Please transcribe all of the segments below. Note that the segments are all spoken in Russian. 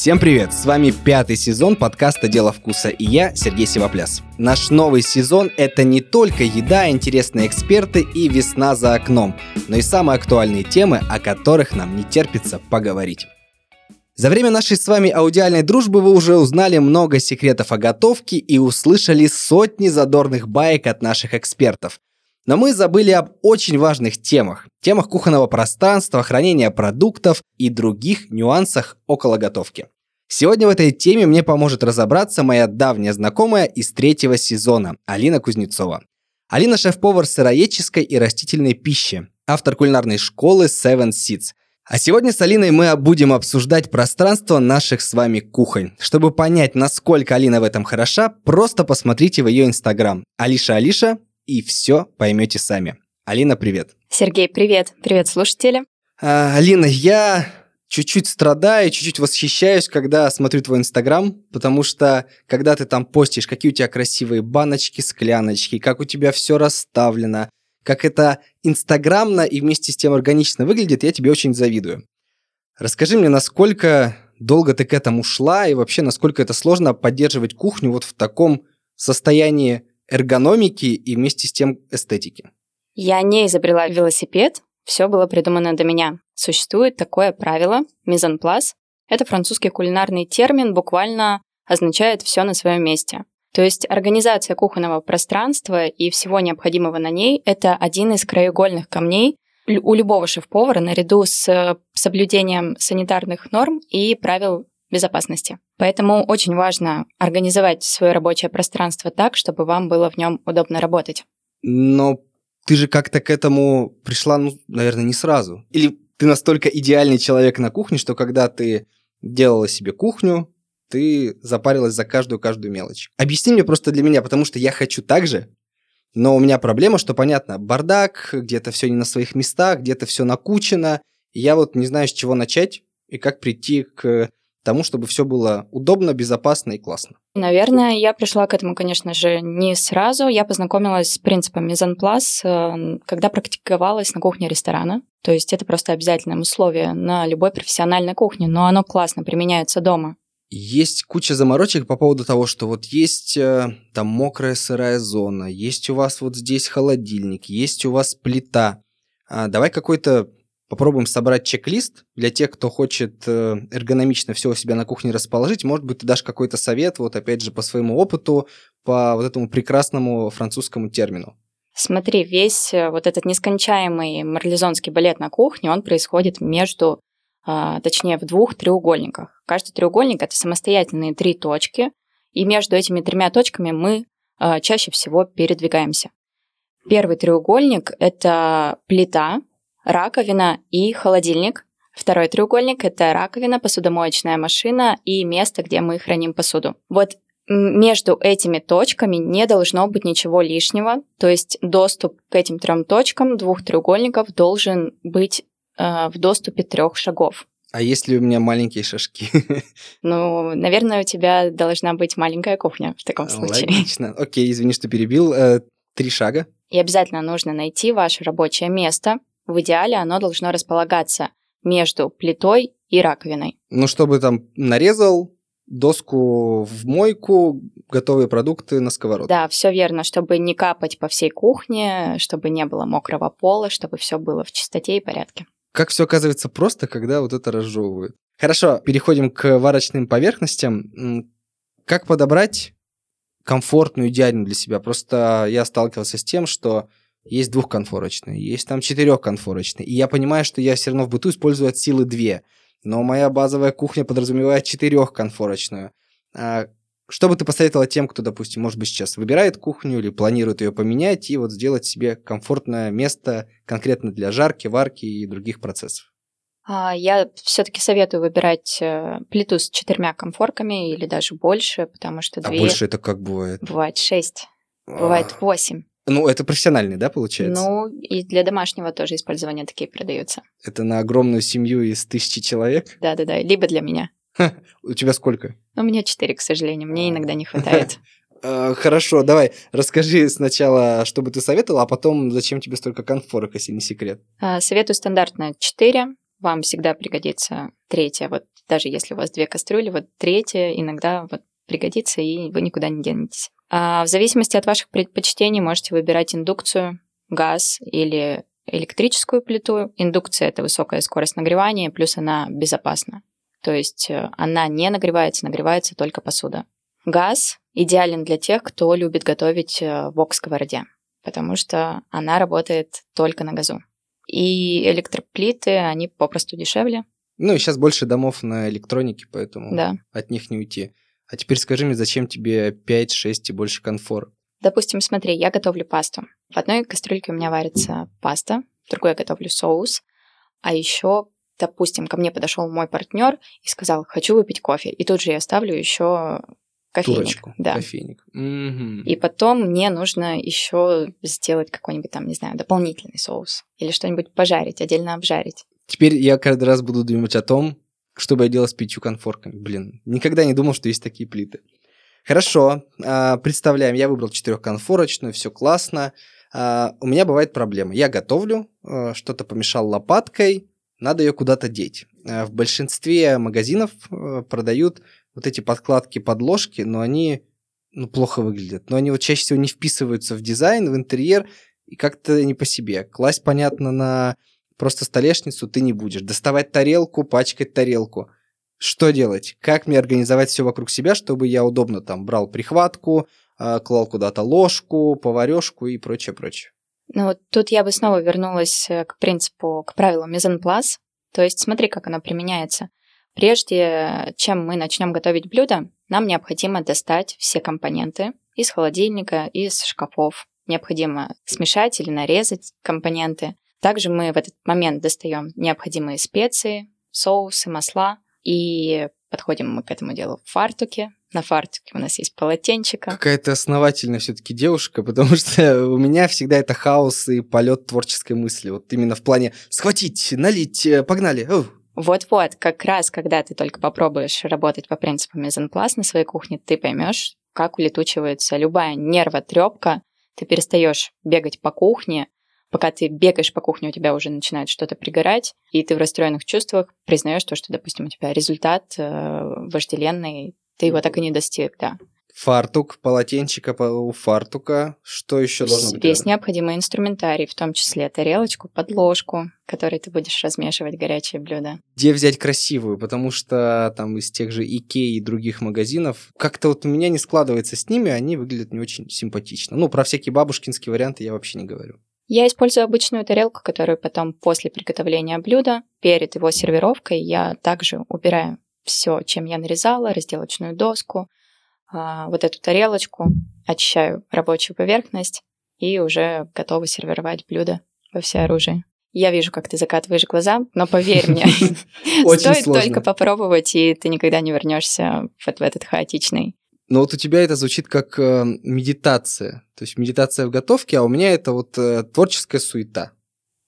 Всем привет! С вами пятый сезон подкаста «Дело вкуса» и я, Сергей Сивопляс. Наш новый сезон – это не только еда, интересные эксперты и весна за окном, но и самые актуальные темы, о которых нам не терпится поговорить. За время нашей с вами аудиальной дружбы вы уже узнали много секретов о готовке и услышали сотни задорных баек от наших экспертов. Но мы забыли об очень важных темах. Темах кухонного пространства, хранения продуктов и других нюансах около готовки. Сегодня в этой теме мне поможет разобраться моя давняя знакомая из третьего сезона, Алина Кузнецова. Алина – шеф-повар сыроедческой и растительной пищи, автор кулинарной школы Seven Seeds. А сегодня с Алиной мы будем обсуждать пространство наших с вами кухонь. Чтобы понять, насколько Алина в этом хороша, просто посмотрите в ее инстаграм. Алиша Алиша и все поймете сами. Алина, привет. Сергей, привет. Привет, слушатели. А, Алина, я чуть-чуть страдаю, чуть-чуть восхищаюсь, когда смотрю твой Инстаграм, потому что когда ты там постишь, какие у тебя красивые баночки, скляночки, как у тебя все расставлено, как это инстаграмно и вместе с тем органично выглядит, я тебе очень завидую. Расскажи мне, насколько долго ты к этому шла и вообще насколько это сложно поддерживать кухню вот в таком состоянии эргономики и вместе с тем эстетики? Я не изобрела велосипед, все было придумано до меня. Существует такое правило мизанплас. Это французский кулинарный термин, буквально означает все на своем месте. То есть организация кухонного пространства и всего необходимого на ней – это один из краеугольных камней у любого шеф-повара наряду с соблюдением санитарных норм и правил безопасности. Поэтому очень важно организовать свое рабочее пространство так, чтобы вам было в нем удобно работать. Но ты же как-то к этому пришла, ну, наверное, не сразу. Или ты настолько идеальный человек на кухне, что когда ты делала себе кухню, ты запарилась за каждую-каждую мелочь. Объясни мне просто для меня, потому что я хочу так же, но у меня проблема, что, понятно, бардак, где-то все не на своих местах, где-то все накучено, и я вот не знаю, с чего начать и как прийти к тому, чтобы все было удобно, безопасно и классно? Наверное, я пришла к этому, конечно же, не сразу. Я познакомилась с принципом мизанплас, э, когда практиковалась на кухне ресторана. То есть это просто обязательное условие на любой профессиональной кухне, но оно классно применяется дома. Есть куча заморочек по поводу того, что вот есть э, там мокрая сырая зона, есть у вас вот здесь холодильник, есть у вас плита. А давай какой-то попробуем собрать чек-лист для тех, кто хочет э, эргономично все у себя на кухне расположить. Может быть, ты дашь какой-то совет, вот опять же, по своему опыту, по вот этому прекрасному французскому термину. Смотри, весь э, вот этот нескончаемый марлезонский балет на кухне, он происходит между, а, точнее, в двух треугольниках. Каждый треугольник — это самостоятельные три точки, и между этими тремя точками мы а, чаще всего передвигаемся. Первый треугольник — это плита, раковина и холодильник. Второй треугольник – это раковина, посудомоечная машина и место, где мы храним посуду. Вот между этими точками не должно быть ничего лишнего, то есть доступ к этим трем точкам двух треугольников должен быть э, в доступе трех шагов. А если у меня маленькие шажки? Ну, наверное, у тебя должна быть маленькая кухня в таком случае. Логично. Окей, извини, что перебил. Э, три шага. И обязательно нужно найти ваше рабочее место, в идеале оно должно располагаться между плитой и раковиной. Ну, чтобы там нарезал, доску в мойку, готовые продукты на сковородку. Да, все верно, чтобы не капать по всей кухне, чтобы не было мокрого пола, чтобы все было в чистоте и порядке. Как все оказывается просто, когда вот это разжевывают. Хорошо, переходим к варочным поверхностям. Как подобрать комфортную, идеальную для себя? Просто я сталкивался с тем, что есть двухконфорочные, есть там четырехконфорочные. И я понимаю, что я все равно в быту использую от силы две. Но моя базовая кухня подразумевает четырехконфорочную. А что бы ты посоветовала тем, кто, допустим, может быть, сейчас выбирает кухню или планирует ее поменять и вот сделать себе комфортное место конкретно для жарки, варки и других процессов? А, я все-таки советую выбирать э, плиту с четырьмя комфорками или даже больше, потому что а две... А больше это как бывает? Бывает шесть, бывает восемь. Ну, это профессиональный, да, получается? Ну, и для домашнего тоже использования такие продаются. Это на огромную семью из тысячи человек? Да-да-да, либо для меня. у тебя сколько? У меня четыре, к сожалению, мне иногда не хватает. А, хорошо, давай, расскажи сначала, что бы ты советовала, а потом, зачем тебе столько конфорок, если не секрет? А, советую стандартно 4, вам всегда пригодится третья. Вот даже если у вас две кастрюли, вот третья иногда вот пригодится, и вы никуда не денетесь. А в зависимости от ваших предпочтений можете выбирать индукцию, газ или электрическую плиту. Индукция – это высокая скорость нагревания, плюс она безопасна. То есть э, она не нагревается, нагревается только посуда. Газ идеален для тех, кто любит готовить э, в вок-сковороде, потому что она работает только на газу. И электроплиты, они попросту дешевле. Ну и сейчас больше домов на электронике, поэтому да. от них не уйти. А теперь скажи мне, зачем тебе 5, 6 и больше конфор? Допустим, смотри, я готовлю пасту. В одной кастрюльке у меня варится паста, в другой я готовлю соус, а еще, допустим, ко мне подошел мой партнер и сказал, хочу выпить кофе, и тут же я ставлю еще кофейник. Турочку, да. кофейник. Угу. И потом мне нужно еще сделать какой-нибудь там, не знаю, дополнительный соус или что-нибудь пожарить, отдельно обжарить. Теперь я каждый раз буду думать о том, что бы я делал с пятью конфорками. Блин, никогда не думал, что есть такие плиты. Хорошо, а, представляем, я выбрал четырехконфорочную, все классно. А, у меня бывает проблема. Я готовлю, а, что-то помешал лопаткой, надо ее куда-то деть. В большинстве магазинов продают вот эти подкладки подложки, но они ну, плохо выглядят. Но они вот чаще всего не вписываются в дизайн, в интерьер, и как-то не по себе. Класть, понятно, на просто столешницу ты не будешь. Доставать тарелку, пачкать тарелку – что делать? Как мне организовать все вокруг себя, чтобы я удобно там брал прихватку, а, клал куда-то ложку, поварешку и прочее, прочее. Ну вот тут я бы снова вернулась э, к принципу, к правилу мезенплас. То есть смотри, как оно применяется. Прежде чем мы начнем готовить блюдо, нам необходимо достать все компоненты из холодильника, из шкафов. Необходимо смешать или нарезать компоненты. Также мы в этот момент достаем необходимые специи, соусы, масла – и подходим мы к этому делу в фартуке. На фартуке у нас есть полотенчика. Какая-то основательная все-таки девушка, потому что у меня всегда это хаос и полет творческой мысли. Вот именно в плане схватить, налить, э, погнали. Вот-вот, как раз когда ты только попробуешь работать по принципу мезенпласт на своей кухне, ты поймешь, как улетучивается любая нервотрепка, ты перестаешь бегать по кухне, пока ты бегаешь по кухне, у тебя уже начинает что-то пригорать, и ты в расстроенных чувствах признаешь то, что, допустим, у тебя результат э, вожделенный, ты его так и не достиг, да. Фартук, полотенчика у фартука. Что еще должно быть? Весь необходимый инструментарий, в том числе тарелочку, подложку, которой ты будешь размешивать горячее блюдо. Где взять красивую? Потому что там из тех же Икеи и других магазинов как-то вот у меня не складывается с ними, они выглядят не очень симпатично. Ну, про всякие бабушкинские варианты я вообще не говорю. Я использую обычную тарелку, которую потом после приготовления блюда, перед его сервировкой, я также убираю все, чем я нарезала, разделочную доску, а, вот эту тарелочку, очищаю рабочую поверхность и уже готова сервировать блюдо во всеоружии. Я вижу, как ты закатываешь глаза, но поверь мне, стоит только попробовать, и ты никогда не вернешься вот в этот хаотичный но вот у тебя это звучит как э, медитация. То есть медитация в готовке, а у меня это вот э, творческая суета.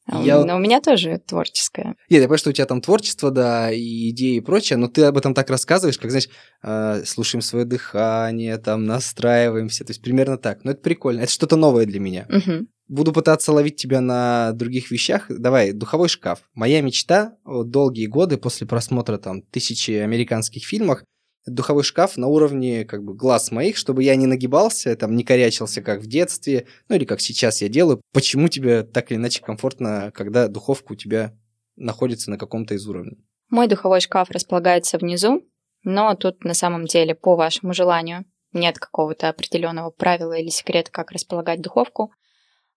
А я... Но у меня тоже творческая. Нет, я понимаю, что у тебя там творчество, да, и идеи и прочее, но ты об этом так рассказываешь, как, знаешь, э, слушаем свое дыхание, там, настраиваемся, то есть примерно так. Но это прикольно, это что-то новое для меня. Угу. Буду пытаться ловить тебя на других вещах. Давай, духовой шкаф. Моя мечта долгие годы после просмотра там тысячи американских фильмов духовой шкаф на уровне как бы глаз моих, чтобы я не нагибался, там не корячился, как в детстве, ну или как сейчас я делаю. Почему тебе так или иначе комфортно, когда духовка у тебя находится на каком-то из уровней? Мой духовой шкаф располагается внизу, но тут на самом деле по вашему желанию нет какого-то определенного правила или секрета, как располагать духовку.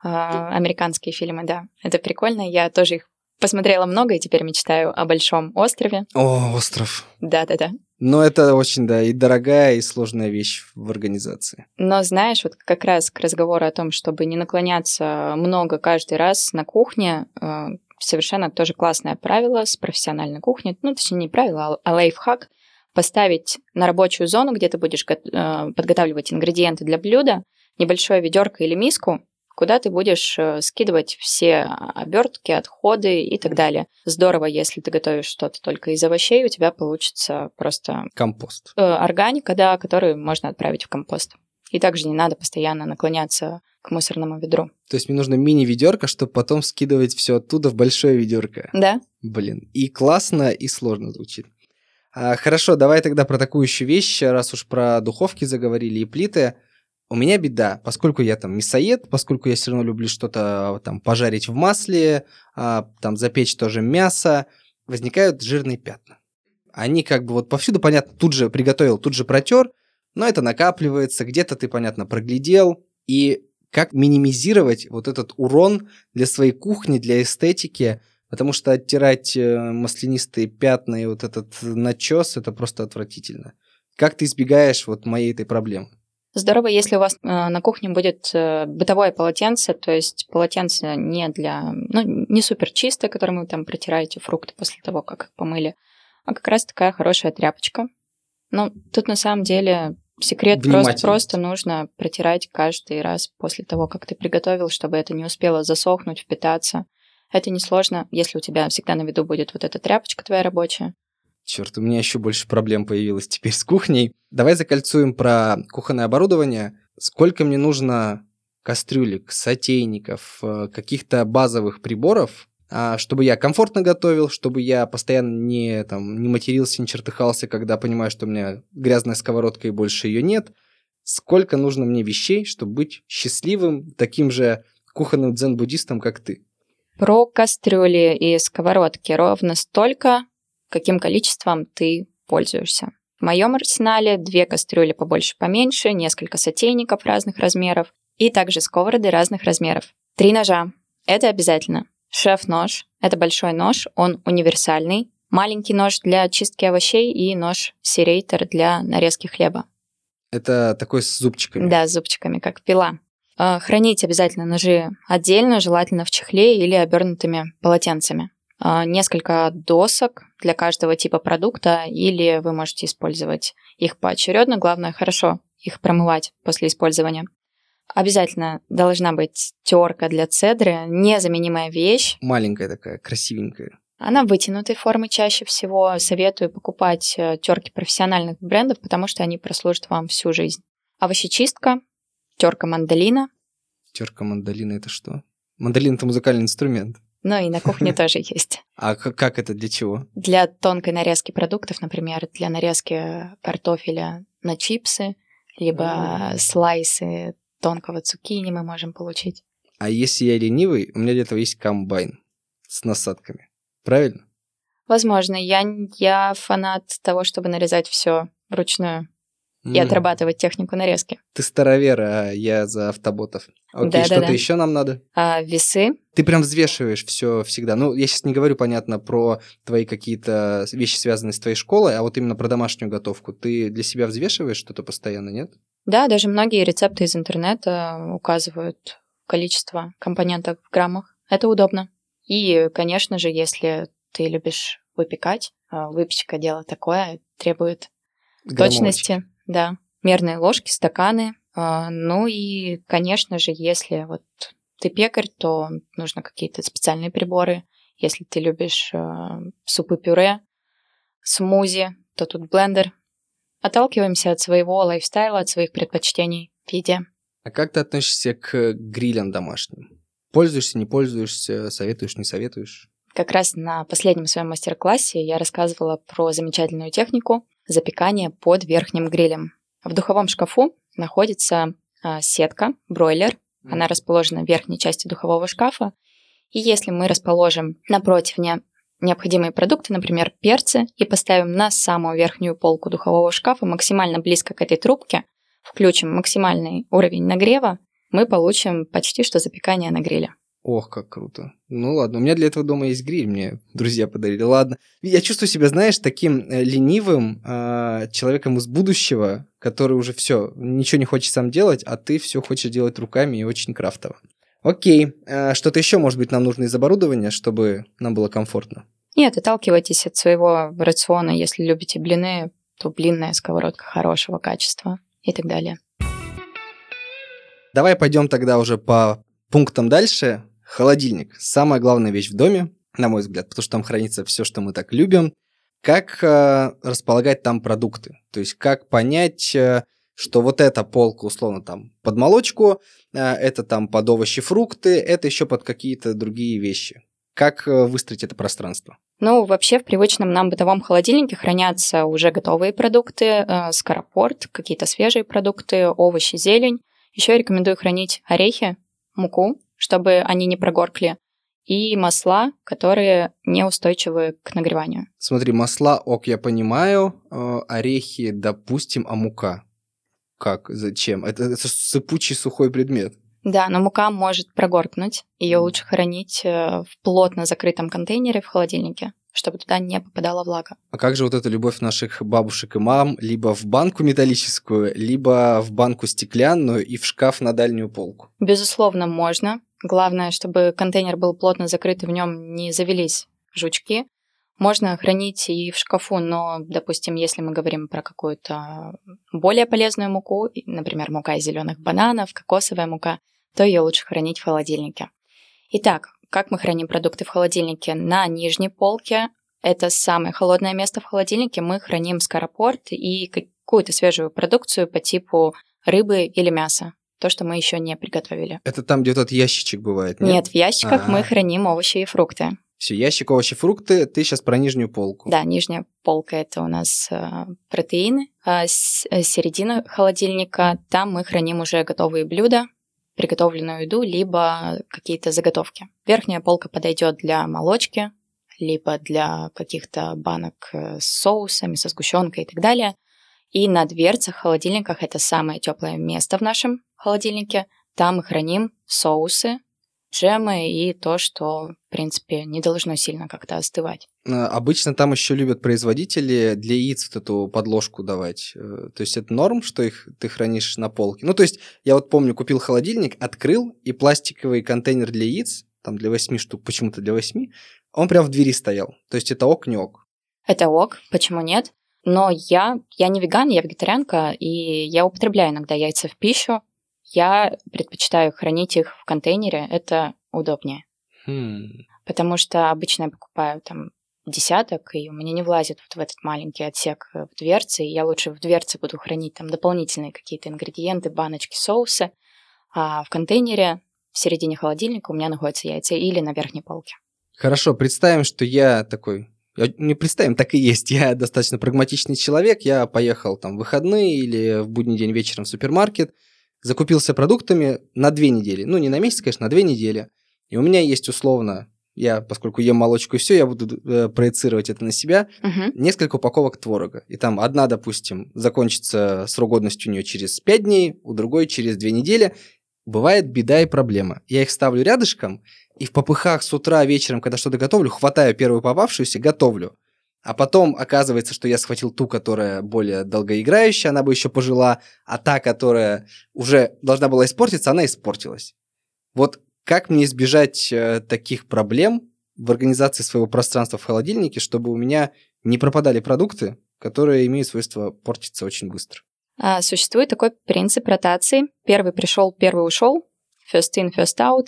А, американские фильмы, да, это прикольно. Я тоже их посмотрела много и теперь мечтаю о большом острове. О, остров. Да-да-да. Но это очень, да, и дорогая, и сложная вещь в организации. Но знаешь, вот как раз к разговору о том, чтобы не наклоняться много каждый раз на кухне, э, совершенно тоже классное правило с профессиональной кухни, ну, точнее, не правило, а лайфхак, поставить на рабочую зону, где ты будешь э, подготавливать ингредиенты для блюда, небольшое ведерко или миску, куда ты будешь э, скидывать все обертки, отходы и так далее. Здорово, если ты готовишь что-то только из овощей, у тебя получится просто... Компост. Э, органика, да, которую можно отправить в компост. И также не надо постоянно наклоняться к мусорному ведру. То есть мне нужно мини-ведерко, чтобы потом скидывать все оттуда в большое ведерко. Да. Блин, и классно, и сложно звучит. А, хорошо, давай тогда про такую еще вещь, раз уж про духовки заговорили и плиты. У меня беда, поскольку я там мясоед, поскольку я все равно люблю что-то там пожарить в масле, а, там запечь тоже мясо, возникают жирные пятна. Они как бы вот повсюду, понятно, тут же приготовил, тут же протер, но это накапливается, где-то ты, понятно, проглядел. И как минимизировать вот этот урон для своей кухни, для эстетики, потому что оттирать э, маслянистые пятна и вот этот начес, это просто отвратительно. Как ты избегаешь вот моей этой проблемы? Здорово, если у вас э, на кухне будет э, бытовое полотенце, то есть полотенце не для, ну, не супер чистое, которым вы там протираете фрукты после того, как их помыли, а как раз такая хорошая тряпочка. Ну, тут на самом деле секрет просто, просто нужно протирать каждый раз после того, как ты приготовил, чтобы это не успело засохнуть, впитаться. Это несложно, если у тебя всегда на виду будет вот эта тряпочка твоя рабочая. Черт, у меня еще больше проблем появилось теперь с кухней. Давай закольцуем про кухонное оборудование. Сколько мне нужно кастрюлек, сотейников, э, каких-то базовых приборов, а, чтобы я комфортно готовил, чтобы я постоянно не, там, не матерился, не чертыхался, когда понимаю, что у меня грязная сковородка и больше ее нет. Сколько нужно мне вещей, чтобы быть счастливым, таким же кухонным дзен-буддистом, как ты? Про кастрюли и сковородки ровно столько, каким количеством ты пользуешься. В моем арсенале две кастрюли побольше поменьше, несколько сотейников разных размеров и также сковороды разных размеров. Три ножа. Это обязательно. Шеф-нож. Это большой нож, он универсальный. Маленький нож для чистки овощей и нож серейтер для нарезки хлеба. Это такой с зубчиками? Да, с зубчиками, как пила. А, хранить обязательно ножи отдельно, желательно в чехле или обернутыми полотенцами. А, несколько досок для каждого типа продукта, или вы можете использовать их поочередно. Главное, хорошо их промывать после использования. Обязательно должна быть терка для цедры, незаменимая вещь. Маленькая такая, красивенькая. Она вытянутой формы чаще всего. Советую покупать э, терки профессиональных брендов, потому что они прослужат вам всю жизнь. Овощечистка, терка мандолина. Терка мандолина это что? Мандолин это музыкальный инструмент. Ну и на кухне тоже есть. А как это для чего? Для тонкой нарезки продуктов, например, для нарезки картофеля на чипсы, либо слайсы тонкого цукини мы можем получить. А если я ленивый, у меня для этого есть комбайн с насадками. Правильно? Возможно. Я, я фанат того, чтобы нарезать все вручную и отрабатывать технику нарезки. Ты старовер, а я за автоботов. Окей, да, что-то да, да. еще нам надо? А, весы. Ты прям взвешиваешь все всегда. Ну, я сейчас не говорю, понятно, про твои какие-то вещи, связанные с твоей школой, а вот именно про домашнюю готовку. Ты для себя взвешиваешь что-то постоянно, нет? Да, даже многие рецепты из интернета указывают количество компонентов в граммах. Это удобно. И, конечно же, если ты любишь выпекать, а, выпечка дело такое, требует Граммовочки. точности да. Мерные ложки, стаканы. А, ну и, конечно же, если вот ты пекарь, то нужно какие-то специальные приборы. Если ты любишь а, супы-пюре, смузи, то тут блендер. Отталкиваемся от своего лайфстайла, от своих предпочтений в еде. А как ты относишься к грилям домашним? Пользуешься, не пользуешься, советуешь, не советуешь? Как раз на последнем своем мастер-классе я рассказывала про замечательную технику запекания под верхним грилем. В духовом шкафу находится а, сетка, бройлер. Она расположена в верхней части духового шкафа. И если мы расположим напротив не необходимые продукты, например, перцы, и поставим на самую верхнюю полку духового шкафа максимально близко к этой трубке, включим максимальный уровень нагрева, мы получим почти что запекание на гриле. Ох, как круто. Ну ладно, у меня для этого дома есть гриль, мне друзья подарили. Ладно. Я чувствую себя, знаешь, таким э, ленивым э, человеком из будущего, который уже все, ничего не хочет сам делать, а ты все хочешь делать руками и очень крафтово. Окей, э, что-то еще, может быть, нам нужно из оборудования, чтобы нам было комфортно? Нет, отталкивайтесь от своего рациона. Если любите блины, то блинная сковородка хорошего качества и так далее. Давай пойдем тогда уже по пунктам дальше. Холодильник – самая главная вещь в доме, на мой взгляд, потому что там хранится все, что мы так любим. Как э, располагать там продукты? То есть как понять, э, что вот эта полка условно там под молочку, э, это там под овощи, фрукты, это еще под какие-то другие вещи. Как э, выстроить это пространство? Ну, вообще в привычном нам бытовом холодильнике хранятся уже готовые продукты, э, скоропорт, какие-то свежие продукты, овощи, зелень. Еще я рекомендую хранить орехи, муку, чтобы они не прогоркли, и масла, которые неустойчивы к нагреванию. Смотри, масла, ок, я понимаю, э, орехи, допустим, а мука? Как? Зачем? Это, это сыпучий сухой предмет. Да, но мука может прогоркнуть. Ее лучше хранить э, в плотно закрытом контейнере в холодильнике, чтобы туда не попадала влага. А как же вот эта любовь наших бабушек и мам либо в банку металлическую, либо в банку стеклянную и в шкаф на дальнюю полку? Безусловно, можно. Главное, чтобы контейнер был плотно закрыт и в нем не завелись жучки. Можно хранить и в шкафу, но, допустим, если мы говорим про какую-то более полезную муку, например, мука из зеленых бананов, кокосовая мука, то ее лучше хранить в холодильнике. Итак, как мы храним продукты в холодильнике? На нижней полке, это самое холодное место в холодильнике, мы храним скоропорт и какую-то свежую продукцию по типу рыбы или мяса то, что мы еще не приготовили. Это там, где тот ящичек бывает, нет? Нет, в ящиках А-а-а. мы храним овощи и фрукты. Все, ящик, овощи, фрукты. Ты сейчас про нижнюю полку. Да, нижняя полка это у нас э, протеины. А с, э, середина холодильника, там мы храним уже готовые блюда, приготовленную еду, либо какие-то заготовки. Верхняя полка подойдет для молочки, либо для каких-то банок э, с соусами, со сгущенкой и так далее. И на дверцах холодильниках это самое теплое место в нашем холодильнике. Там мы храним соусы, джемы и то, что, в принципе, не должно сильно как-то остывать. А, обычно там еще любят производители для яиц вот эту подложку давать. Э, то есть это норм, что их ты хранишь на полке. Ну, то есть я вот помню, купил холодильник, открыл, и пластиковый контейнер для яиц, там для 8 штук, почему-то для 8, он прям в двери стоял. То есть это ок, не ок. Это ок, почему нет? Но я, я не веган, я вегетарианка, и я употребляю иногда яйца в пищу, я предпочитаю хранить их в контейнере, это удобнее. Хм. Потому что обычно я покупаю там десяток, и у меня не влазит вот в этот маленький отсек в дверце, и я лучше в дверце буду хранить там дополнительные какие-то ингредиенты, баночки, соусы, а в контейнере в середине холодильника у меня находятся яйца или на верхней полке. Хорошо, представим, что я такой не представим, так и есть. Я достаточно прагматичный человек. Я поехал там в выходные или в будний день вечером в супермаркет, закупился продуктами на две недели. Ну, не на месяц, конечно, на две недели. И у меня есть условно, я, поскольку ем молочку и все, я буду э, проецировать это на себя, угу. несколько упаковок творога. И там одна, допустим, закончится срок годности у нее через 5 дней, у другой через 2 недели. Бывает беда и проблема. Я их ставлю рядышком, и в попыхах с утра, вечером, когда что-то готовлю, хватаю первую попавшуюся, готовлю. А потом оказывается, что я схватил ту, которая более долгоиграющая, она бы еще пожила, а та, которая уже должна была испортиться, она испортилась. Вот как мне избежать э, таких проблем в организации своего пространства в холодильнике, чтобы у меня не пропадали продукты, которые имеют свойство портиться очень быстро? А, существует такой принцип ротации. Первый пришел, первый ушел. First in, first out.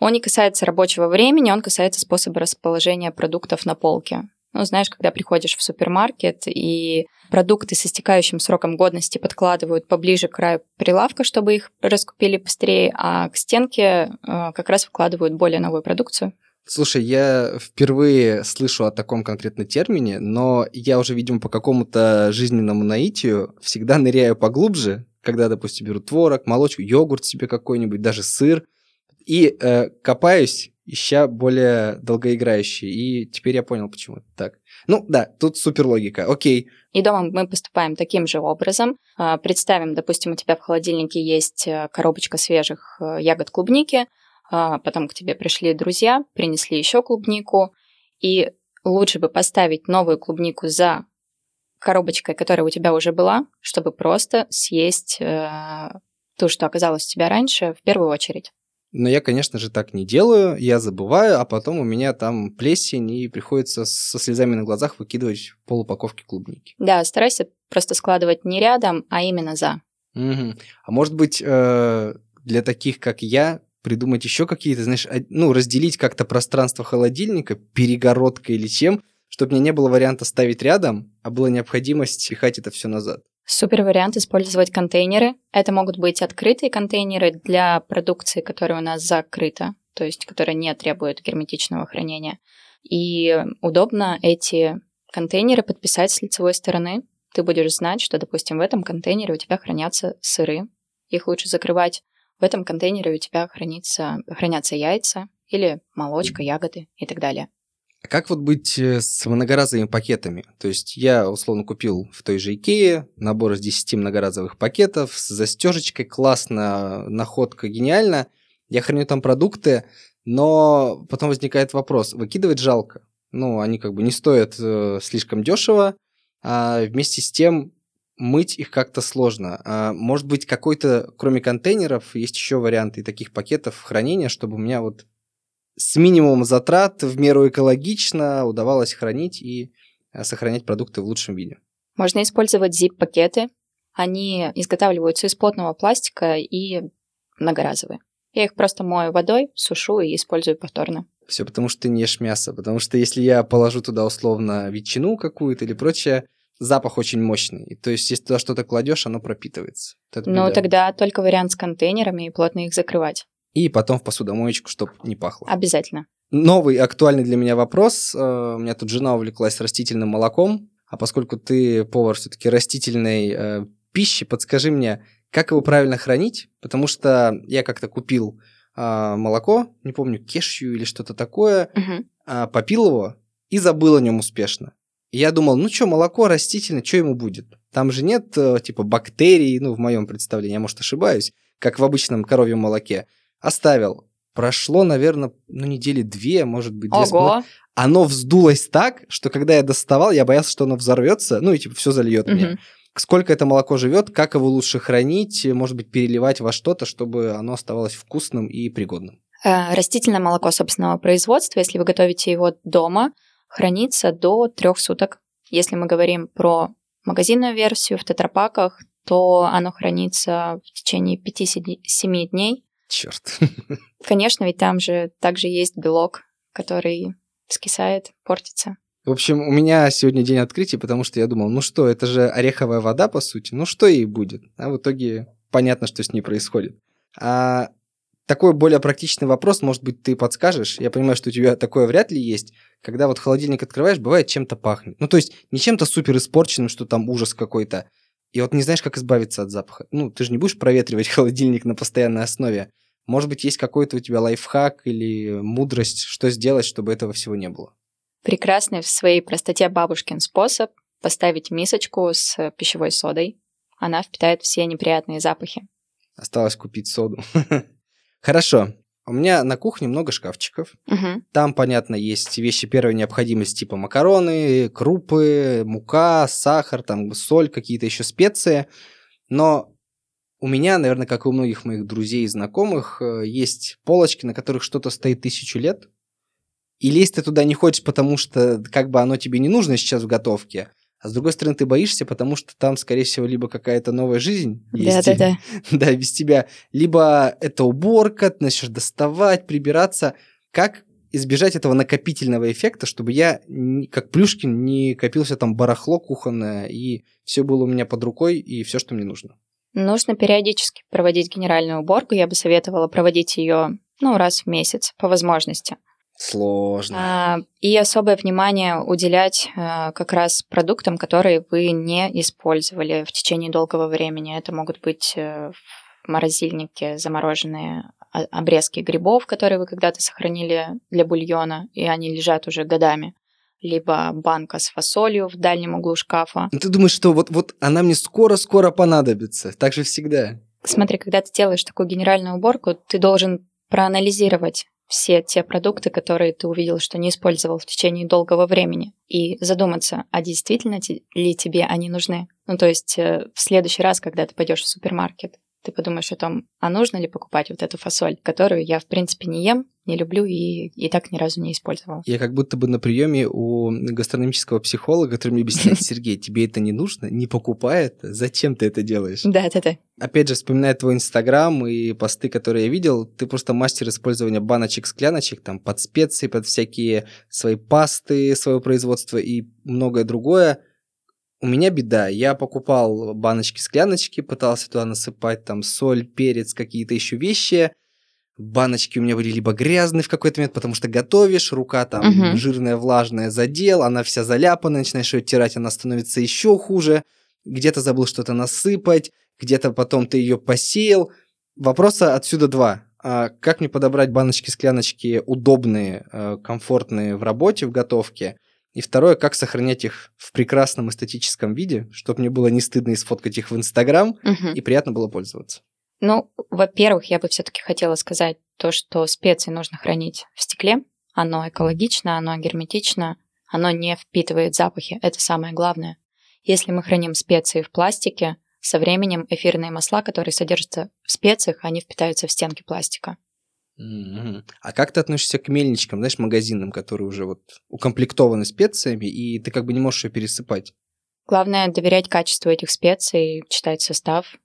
Он не касается рабочего времени, он касается способа расположения продуктов на полке. Ну, знаешь, когда приходишь в супермаркет и продукты с истекающим сроком годности подкладывают поближе к краю прилавка, чтобы их раскупили быстрее, а к стенке э, как раз вкладывают более новую продукцию. Слушай, я впервые слышу о таком конкретном термине, но я уже, видимо, по какому-то жизненному наитию всегда ныряю поглубже, когда, допустим, беру творог, молочку, йогурт себе какой-нибудь, даже сыр, и э, копаюсь ища более долгоиграющие. И теперь я понял, почему это так. Ну да, тут супер логика. Окей. И дома мы поступаем таким же образом. А, представим, допустим, у тебя в холодильнике есть э, коробочка свежих э, ягод клубники, а, потом к тебе пришли друзья, принесли еще клубнику, и лучше бы поставить новую клубнику за коробочкой, которая у тебя уже была, чтобы просто съесть э, ту, что оказалось у тебя раньше, в первую очередь. Но я, конечно же, так не делаю. Я забываю, а потом у меня там плесень, и приходится со слезами на глазах выкидывать полупаковки клубники. Да, старайся просто складывать не рядом, а именно за. Угу. А может быть, э, для таких, как я, придумать еще какие-то, знаешь, ну, разделить как-то пространство холодильника перегородкой или чем, чтобы мне не было варианта ставить рядом, а была необходимость пихать это все назад. Супер вариант использовать контейнеры. Это могут быть открытые контейнеры для продукции, которая у нас закрыта. то есть которая не требует герметичного хранения. И удобно эти контейнеры подписать с лицевой стороны. Ты будешь знать, что, допустим, в этом контейнере у тебя хранятся сыры. Их лучше закрывать. В этом контейнере у тебя хранится, хранятся яйца или молочка, ягоды и так далее. А как вот быть э, с многоразовыми пакетами? То есть я, условно, купил в той же Икее набор из 10 многоразовых пакетов с застежечкой, классно, находка гениально. Я храню там продукты, но потом возникает вопрос, выкидывать жалко. Ну, они как бы не стоят э, слишком дешево, а вместе с тем мыть их как-то сложно. А может быть, какой-то, кроме контейнеров, есть еще варианты таких пакетов хранения, чтобы у меня вот с минимумом затрат в меру экологично удавалось хранить и э, сохранять продукты в лучшем виде. Можно использовать zip-пакеты. Они изготавливаются из плотного пластика и многоразовые. Я их просто мою водой, сушу и использую повторно. Все потому, что ты не ешь мясо. Потому что если я положу туда условно ветчину какую-то или прочее, запах очень мощный. То есть, если туда что-то кладешь, оно пропитывается. Вот ну, тогда только вариант с контейнерами и плотно их закрывать и потом в посудомоечку, чтобы не пахло. Обязательно. Новый актуальный для меня вопрос. Э, у меня тут жена увлеклась растительным молоком, а поскольку ты повар все-таки растительной э, пищи, подскажи мне, как его правильно хранить, потому что я как-то купил э, молоко, не помню, кешью или что-то такое, угу. попил его и забыл о нем успешно. И я думал, ну что, молоко растительное, что ему будет? Там же нет типа бактерий, ну в моем представлении, я может ошибаюсь, как в обычном коровьем молоке. Оставил. Прошло, наверное, ну, недели две, может быть, две Ого. Оно вздулось так, что когда я доставал, я боялся, что оно взорвется, ну и типа все зальет угу. мне. Сколько это молоко живет, как его лучше хранить, может быть, переливать во что-то, чтобы оно оставалось вкусным и пригодным. Э, растительное молоко собственного производства, если вы готовите его дома, хранится до трех суток. Если мы говорим про магазинную версию в тетрапаках, то оно хранится в течение 5-7 дней. Черт. Конечно, ведь там же также есть белок, который скисает, портится. В общем, у меня сегодня день открытия, потому что я думал, ну что, это же ореховая вода, по сути, ну что ей будет? А в итоге понятно, что с ней происходит. А такой более практичный вопрос, может быть, ты подскажешь? Я понимаю, что у тебя такое вряд ли есть. Когда вот холодильник открываешь, бывает чем-то пахнет. Ну, то есть не чем-то супер испорченным, что там ужас какой-то, и вот не знаешь, как избавиться от запаха. Ну, ты же не будешь проветривать холодильник на постоянной основе. Может быть, есть какой-то у тебя лайфхак или мудрость, что сделать, чтобы этого всего не было? Прекрасный в своей простоте бабушкин способ поставить мисочку с пищевой содой. Она впитает все неприятные запахи. Осталось купить соду. Хорошо. У меня на кухне много шкафчиков. Угу. Там, понятно, есть вещи первой необходимости, типа макароны, крупы, мука, сахар, там соль, какие-то еще специи. Но у меня, наверное, как и у многих моих друзей и знакомых, э, есть полочки, на которых что-то стоит тысячу лет. И лезть ты туда не хочешь, потому что как бы оно тебе не нужно сейчас в готовке. А с другой стороны, ты боишься, потому что там, скорее всего, либо какая-то новая жизнь есть. Да-да-да. Да, без тебя. Либо это уборка, ты начнешь доставать, прибираться. Как избежать этого накопительного эффекта, чтобы я, как Плюшкин, не копился там барахло кухонное, и все было у меня под рукой, и все, что мне нужно? Нужно периодически проводить генеральную уборку. Я бы советовала проводить ее ну, раз в месяц по возможности. Сложно. А, и особое внимание уделять а, как раз продуктам, которые вы не использовали в течение долгого времени. Это могут быть э, в морозильнике замороженные обрезки грибов, которые вы когда-то сохранили для бульона, и они лежат уже годами либо банка с фасолью в дальнем углу шкафа. Ну, ты думаешь, что вот, вот она мне скоро-скоро понадобится? Так же всегда. Смотри, когда ты делаешь такую генеральную уборку, ты должен проанализировать все те продукты, которые ты увидел, что не использовал в течение долгого времени, и задуматься, а действительно ли тебе они нужны. Ну, то есть э, в следующий раз, когда ты пойдешь в супермаркет, ты подумаешь о том, а нужно ли покупать вот эту фасоль, которую я, в принципе, не ем, не люблю и, и так ни разу не использовала. Я как будто бы на приеме у гастрономического психолога, который мне объясняет, Сергей, тебе это не нужно, не покупай это, зачем ты это делаешь? Да, да, да. Опять же, вспоминая твой Инстаграм и посты, которые я видел, ты просто мастер использования баночек, скляночек, там, под специи, под всякие свои пасты своего производства и многое другое у меня беда. Я покупал баночки-скляночки, пытался туда насыпать там соль, перец, какие-то еще вещи. баночки у меня были либо грязные в какой-то момент, потому что готовишь, рука там Мгм. жирная, влажная задел, она вся заляпана, начинаешь ее оттирать, она становится еще хуже. Где-то забыл что-то насыпать, где-то потом ты ее посеял. Вопроса отсюда два. А как мне подобрать баночки-скляночки удобные, э, комфортные в работе, в готовке? И второе, как сохранять их в прекрасном эстетическом виде, чтобы мне было не стыдно и сфоткать их в Инстаграм, Мгм. и приятно было пользоваться. Ну, во-первых, я бы все-таки хотела сказать то, что специи нужно хранить в стекле. Оно экологично, оно герметично, оно не впитывает запахи. Это самое главное. Если мы храним специи в пластике, со временем эфирные масла, которые содержатся в специях, они впитаются в стенки пластика. Мгм. А как ты относишься к мельничкам, знаешь, магазинным, которые уже вот укомплектованы специями, и ты как бы не можешь ее пересыпать? Главное доверять качеству этих специй, читать состав.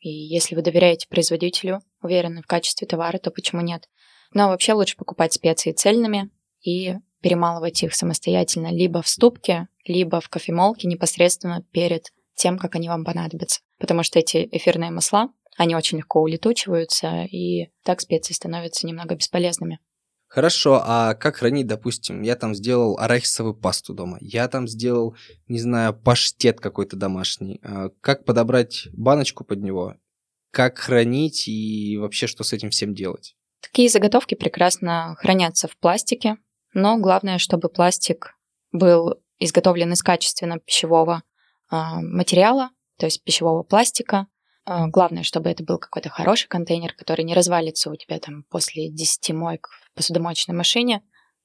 И если вы доверяете производителю, уверены в качестве товара, то почему нет? Но вообще лучше покупать специи цельными и перемалывать их самостоятельно либо в ступке, либо в кофемолке непосредственно перед тем, как они вам понадобятся. Потому что эти эфирные масла, они очень легко улетучиваются, и так специи становятся немного бесполезными. Хорошо, а как хранить, допустим, я там сделал арахисовую пасту дома, я там сделал, не знаю, паштет какой-то домашний. А Как подобрать баночку под него? Как хранить и вообще что с этим всем делать? Такие заготовки прекрасно хранятся в пластике, но главное, чтобы пластик был изготовлен из качественного пищевого а, материала, то есть пищевого пластика. А, главное, чтобы это был какой-то хороший контейнер, который не развалится у тебя там после 10 моек в посудомоечной машине,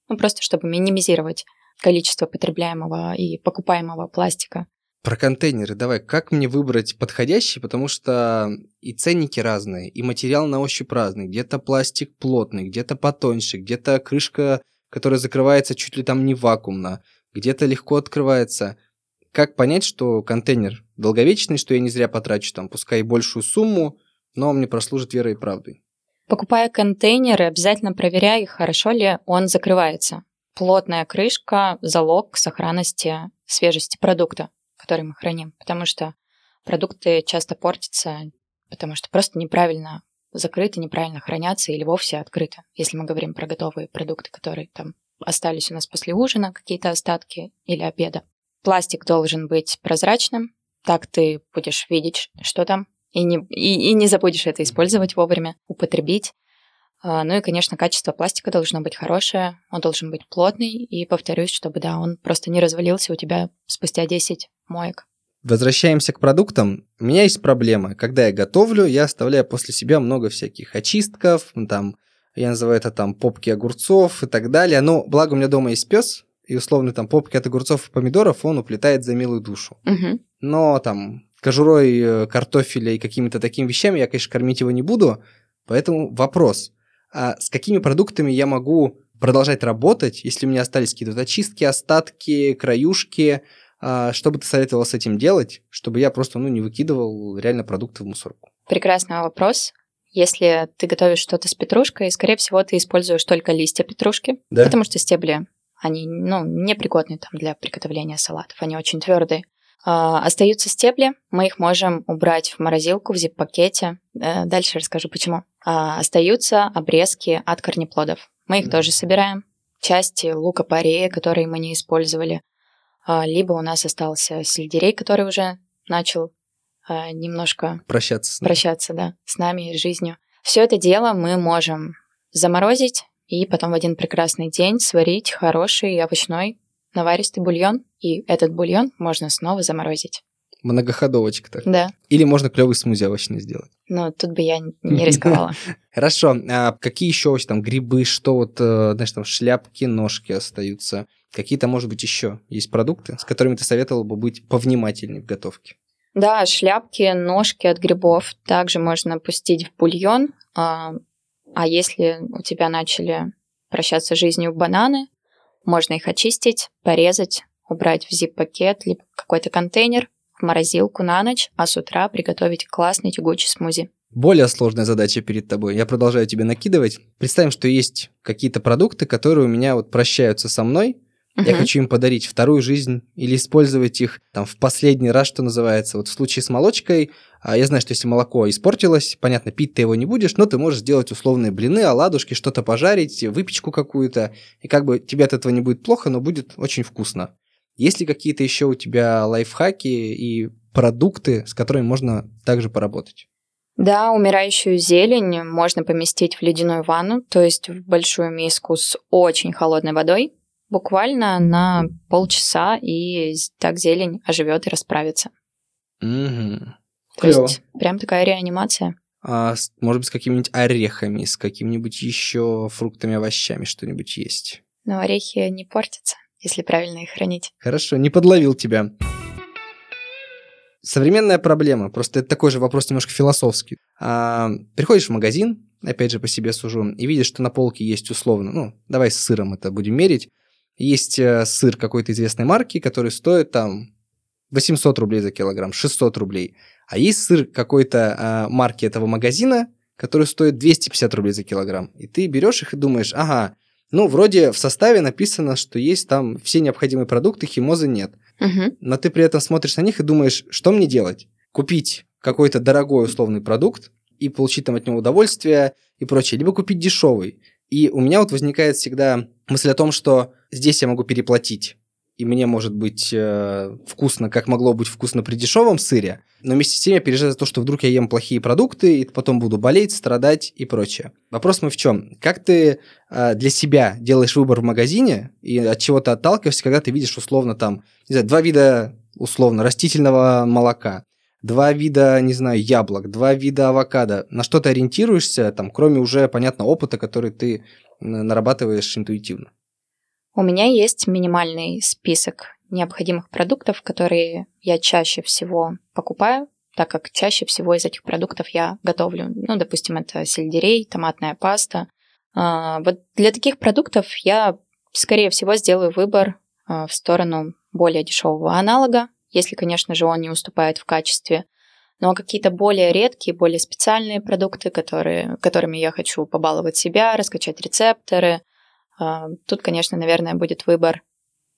ну просто чтобы минимизировать количество потребляемого и покупаемого пластика. Про контейнеры давай, как мне выбрать подходящий, потому что и ценники разные, и материал на ощупь разный. Где-то пластик плотный, где-то потоньше, где-то крышка, которая закрывается чуть ли там не вакуумно, где-то легко открывается. Как понять, что контейнер долговечный, что я не зря потрачу там, пускай и большую сумму, но он мне прослужит верой и правдой? Покупая контейнеры, обязательно проверяй, хорошо ли он закрывается. Плотная крышка – залог сохранности свежести продукта, который мы храним. Потому что продукты часто портятся, потому что просто неправильно закрыты, неправильно хранятся или вовсе открыты. Если мы говорим про готовые продукты, которые там остались у нас после ужина, какие-то остатки или обеда. Пластик должен быть прозрачным, так ты будешь видеть, что там, и не, и, и не забудешь это использовать вовремя, употребить. А, Ну и, конечно, качество пластика должно быть хорошее, он должен быть плотный, и повторюсь, чтобы, да, он просто не развалился у тебя спустя 10 моек. Возвращаемся к продуктам. У меня есть проблема. Когда я готовлю, я оставляю после себя много всяких очистков, ну, там, я называю это там попки огурцов и так далее. Но благо у меня дома есть пес, и условно там попки от огурцов и помидоров он уплетает за милую душу. Мгм. Но там кожурой э, картофеля и какими-то такими вещами я, конечно, кормить его не буду. Поэтому вопрос, а с какими продуктами я могу продолжать работать, если у меня остались какие-то очистки, остатки, краюшки, а, что бы ты советовал с этим делать, чтобы я просто ну, не выкидывал реально продукты в мусорку? Прекрасный вопрос. Если ты готовишь что-то с петрушкой, скорее всего, ты используешь только листья петрушки, Да? потому что стебли, они, ну, непригодны там для приготовления салатов, они очень твердые. А, остаются стебли, мы их можем убрать в морозилку в зип-пакете. Э, Дальше расскажу почему. А, остаются обрезки от корнеплодов. Мы их тоже собираем. Части лука-порея, которые мы не использовали. А, Либо у нас остался сельдерей, который уже начал немножко Прощаться с ним. прощаться, да, с нами и с жизнью. Все это дело мы можем заморозить и потом в один прекрасный день сварить хороший овощной наваристый бульон, и этот бульон можно снова заморозить. Многоходовочка так. Да, Или можно клевый смузи овощный сделать. но тут бы я не рисковала. Хорошо, а какие еще овощи, там грибы, что вот, э, знаешь, там шляпки, ножки остаются? Какие-то, может быть, еще есть продукты, с которыми ты советовал бы быть повнимательнее в готовке? Да, шляпки, ножки от грибов также можно пустить в бульон. А а если у тебя начали прощаться с жизнью бананы, можно их очистить, порезать, убрать в зип-пакет, либо какой-то контейнер, в морозилку на ночь, а с утра приготовить классный тягучий смузи. Более сложная задача перед тобой. Я продолжаю тебе накидывать. Представим, что есть какие-то продукты, которые у меня вот прощаются со мной, Uh-huh. Я хочу им подарить вторую жизнь или использовать их там в последний раз, что называется. Вот в случае с молочкой, а, я знаю, что если молоко испортилось, понятно, пить ты его не будешь, но ты можешь сделать условные блины, оладушки, что-то пожарить, выпечку какую-то, и как бы тебе от этого не будет плохо, но будет очень вкусно. Есть ли какие-то еще у тебя лайфхаки и продукты, с которыми можно также поработать? Да, умирающую зелень можно поместить в ледяную ванну, то есть в большую миску с очень холодной водой, буквально на полчаса, и так зелень оживет и расправится. Угу. То Клево. есть прям такая реанимация. А, может быть, с какими-нибудь орехами, с какими-нибудь еще фруктами, овощами что-нибудь есть? Но орехи не портятся, если правильно их хранить. Хорошо, не подловил тебя. Современная проблема, просто это такой же вопрос немножко философский. А, приходишь в магазин, опять же по себе сужу, и видишь, что на полке есть условно, ну, давай с сыром это будем мерить, есть э, сыр какой-то известной марки, который стоит там 800 рублей за килограмм, 600 рублей. А есть сыр какой-то а, марки этого магазина, который стоит 250 рублей за килограмм. И ты берешь их и думаешь, ага, ну, вроде в составе написано, что есть там все необходимые продукты, химозы нет. Угу. Но ты при этом смотришь на них и думаешь, что мне делать? Купить какой-то дорогой условный продукт и получить там от него удовольствие и прочее, либо купить дешевый. И у меня вот возникает всегда мысль о том, что здесь я могу переплатить, и мне может быть э, вкусно, как могло быть вкусно при дешевом сыре, но вместе с тем я переживаю за то, что вдруг я ем плохие продукты, и потом буду болеть, страдать и прочее. Вопрос мой в чем? Как ты э, для себя делаешь выбор в магазине и от чего ты отталкиваешься, когда ты видишь условно там, не знаю, два вида условно растительного молока, два вида, не знаю, яблок, два вида авокадо. На что ты ориентируешься, там, кроме уже, понятно, опыта, который ты нарабатываешь интуитивно? У меня есть минимальный список необходимых продуктов, которые я чаще всего покупаю, так как чаще всего из этих продуктов я готовлю. Ну, допустим, это сельдерей, томатная паста. А, вот для таких продуктов я, скорее всего, сделаю выбор а, в сторону более дешевого аналога, если, конечно же, он не уступает в качестве. Но какие-то более редкие, более специальные продукты, которые, которыми я хочу побаловать себя, раскачать рецепторы, а, тут, конечно, наверное, будет выбор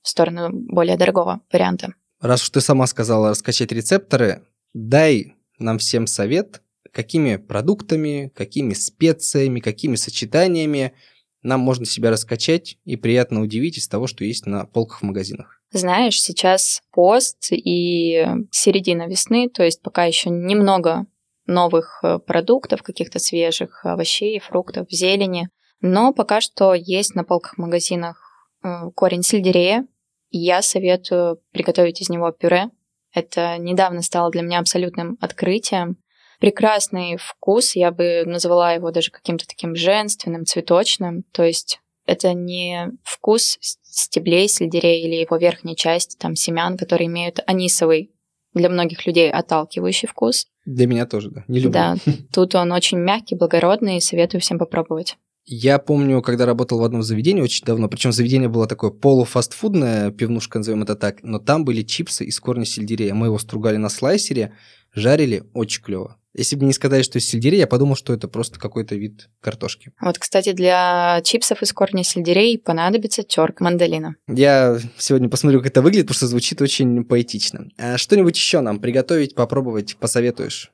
в сторону более дорогого варианта. Раз уж ты сама сказала раскачать рецепторы, дай нам всем совет, какими продуктами, какими специями, какими сочетаниями нам можно себя раскачать и приятно удивить из того, что есть на полках в магазинах. Знаешь, сейчас пост и середина весны, то есть пока еще немного новых э, продуктов, каких-то свежих овощей, фруктов, зелени, но пока что есть на полках магазинах э, корень сельдерея, я советую приготовить из него пюре. Это недавно стало для меня абсолютным открытием. Прекрасный вкус, я бы назвала его даже каким-то таким женственным, цветочным. То есть это не вкус стеблей сельдерея или его верхней части, там семян, которые имеют анисовый для многих людей отталкивающий вкус. Для меня тоже, да. Не люблю. Да, тут он очень мягкий, благородный, и советую всем попробовать. Я помню, когда работал в одном заведении очень давно, причем заведение было такое полуфастфудное, пивнушка, назовем это так, но там были чипсы из корня сельдерея. Мы его стругали на слайсере, жарили, очень клево. Если бы не сказали, что из сельдерея, я подумал, что это просто какой-то вид картошки. Вот, кстати, для чипсов из корня сельдерей понадобится терка мандолина. Я сегодня посмотрю, как это выглядит, потому что звучит очень поэтично. А что-нибудь еще нам приготовить, попробовать, посоветуешь?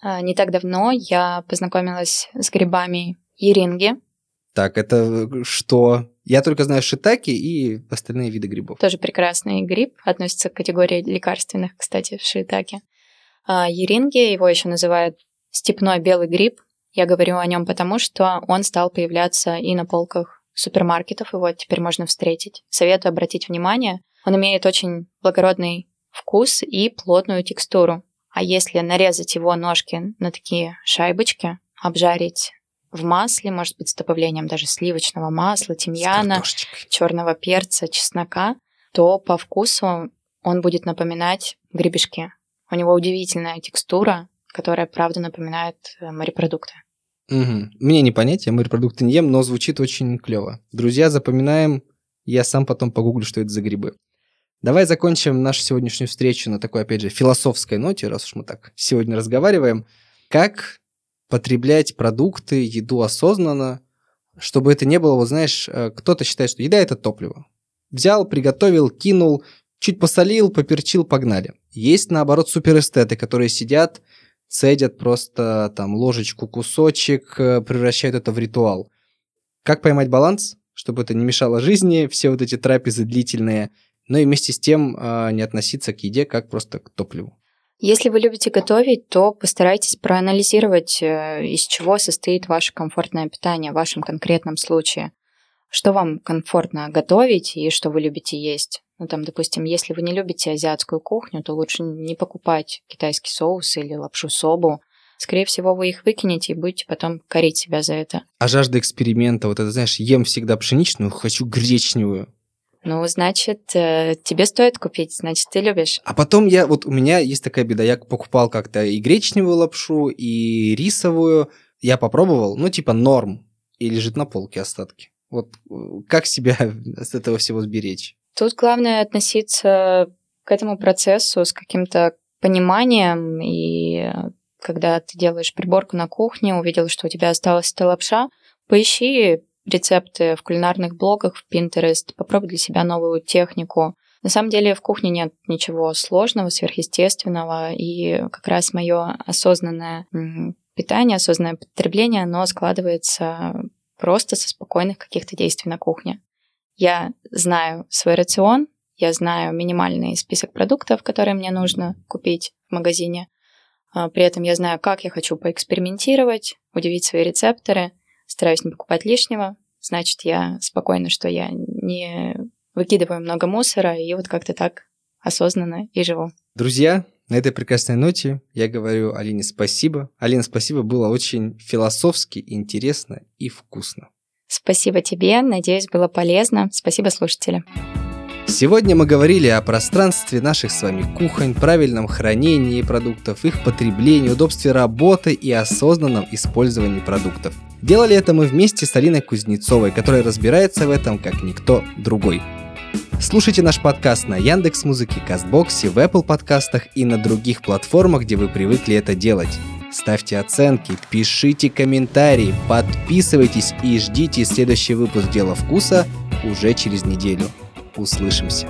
А, не так давно я познакомилась с грибами еринги. Так, это что? Я только знаю шитаки и остальные виды грибов. Тоже прекрасный гриб, относится к категории лекарственных, кстати. А, еринги, его еще называют степной белый гриб. Я говорю о нем потому, что он стал появляться и на полках супермаркетов, его теперь можно встретить. Советую обратить внимание. Он имеет очень благородный вкус и плотную текстуру. А если нарезать его ножки на такие шайбочки, обжарить в масле, может быть, с добавлением даже сливочного масла, тимьяна, черного перца, чеснока, то по вкусу он будет напоминать гребешки. У него удивительная текстура, которая, правда, напоминает э, морепродукты. Угу. Мне не понять, я морепродукты не ем, но звучит очень клево. Друзья, запоминаем, я сам потом погуглю, что это за грибы. Давай закончим нашу сегодняшнюю встречу на такой, опять же, философской ноте, раз уж мы так сегодня разговариваем. Как потреблять продукты, еду осознанно, чтобы это не было, вот знаешь, э, кто-то считает, что еда – это топливо. Взял, приготовил, кинул, чуть посолил, поперчил, погнали. Есть, наоборот, суперэстеты, которые сидят, цедят просто там ложечку, кусочек, э, превращают это в ритуал. Как поймать баланс, чтобы это не мешало жизни, все вот эти трапезы длительные, но и вместе с тем э, не относиться к еде как просто к топливу. Если вы любите готовить, то постарайтесь проанализировать, э, из чего состоит ваше комфортное питание в вашем конкретном случае. Что вам комфортно готовить и что вы любите есть. Ну, там, допустим, если вы не любите азиатскую кухню, то лучше не покупать китайский соус или лапшу собу. Скорее всего, вы их выкинете и будете потом корить себя за это. А жажда эксперимента, вот это, знаешь, ем всегда пшеничную, хочу гречневую. Ну, значит, э, тебе стоит купить, значит, ты любишь. А потом я, вот у меня есть такая беда, я покупал как-то и гречневую лапшу, и рисовую. Я попробовал, ну, типа норм, и лежит на полке остатки. Вот э, как себя с этого всего сберечь? Тут главное относиться к этому процессу с каким-то пониманием, и когда ты делаешь приборку на кухне, увидел, что у тебя осталась эта лапша, поищи рецепты в кулинарных блогах, в Pinterest, попробуй для себя новую технику. На самом деле в кухне нет ничего сложного, сверхъестественного, и как раз мое осознанное питание, осознанное потребление, оно складывается просто со спокойных каких-то действий на кухне. Я знаю свой рацион, я знаю минимальный список продуктов, которые мне нужно купить в магазине. А, при этом я знаю, как я хочу поэкспериментировать, удивить свои рецепторы, стараюсь не покупать лишнего. Значит, я спокойна, что я не выкидываю много мусора, и вот как-то так осознанно и живу. Друзья, на этой прекрасной ноте я говорю Алине спасибо. Алина, спасибо, было очень философски, интересно и вкусно. Спасибо тебе, надеюсь, было полезно. Спасибо, слушатели. Сегодня мы говорили о пространстве наших с вами кухонь, правильном хранении продуктов, их потреблении, удобстве работы и осознанном использовании продуктов. Делали это мы вместе с Алиной Кузнецовой, которая разбирается в этом как никто другой. Слушайте наш подкаст на Яндекс Музыке, Кастбоксе, в Apple подкастах и на других платформах, где вы привыкли это делать ставьте оценки, пишите комментарии, подписывайтесь и ждите следующий выпуск «Дела вкуса» уже через неделю. Услышимся!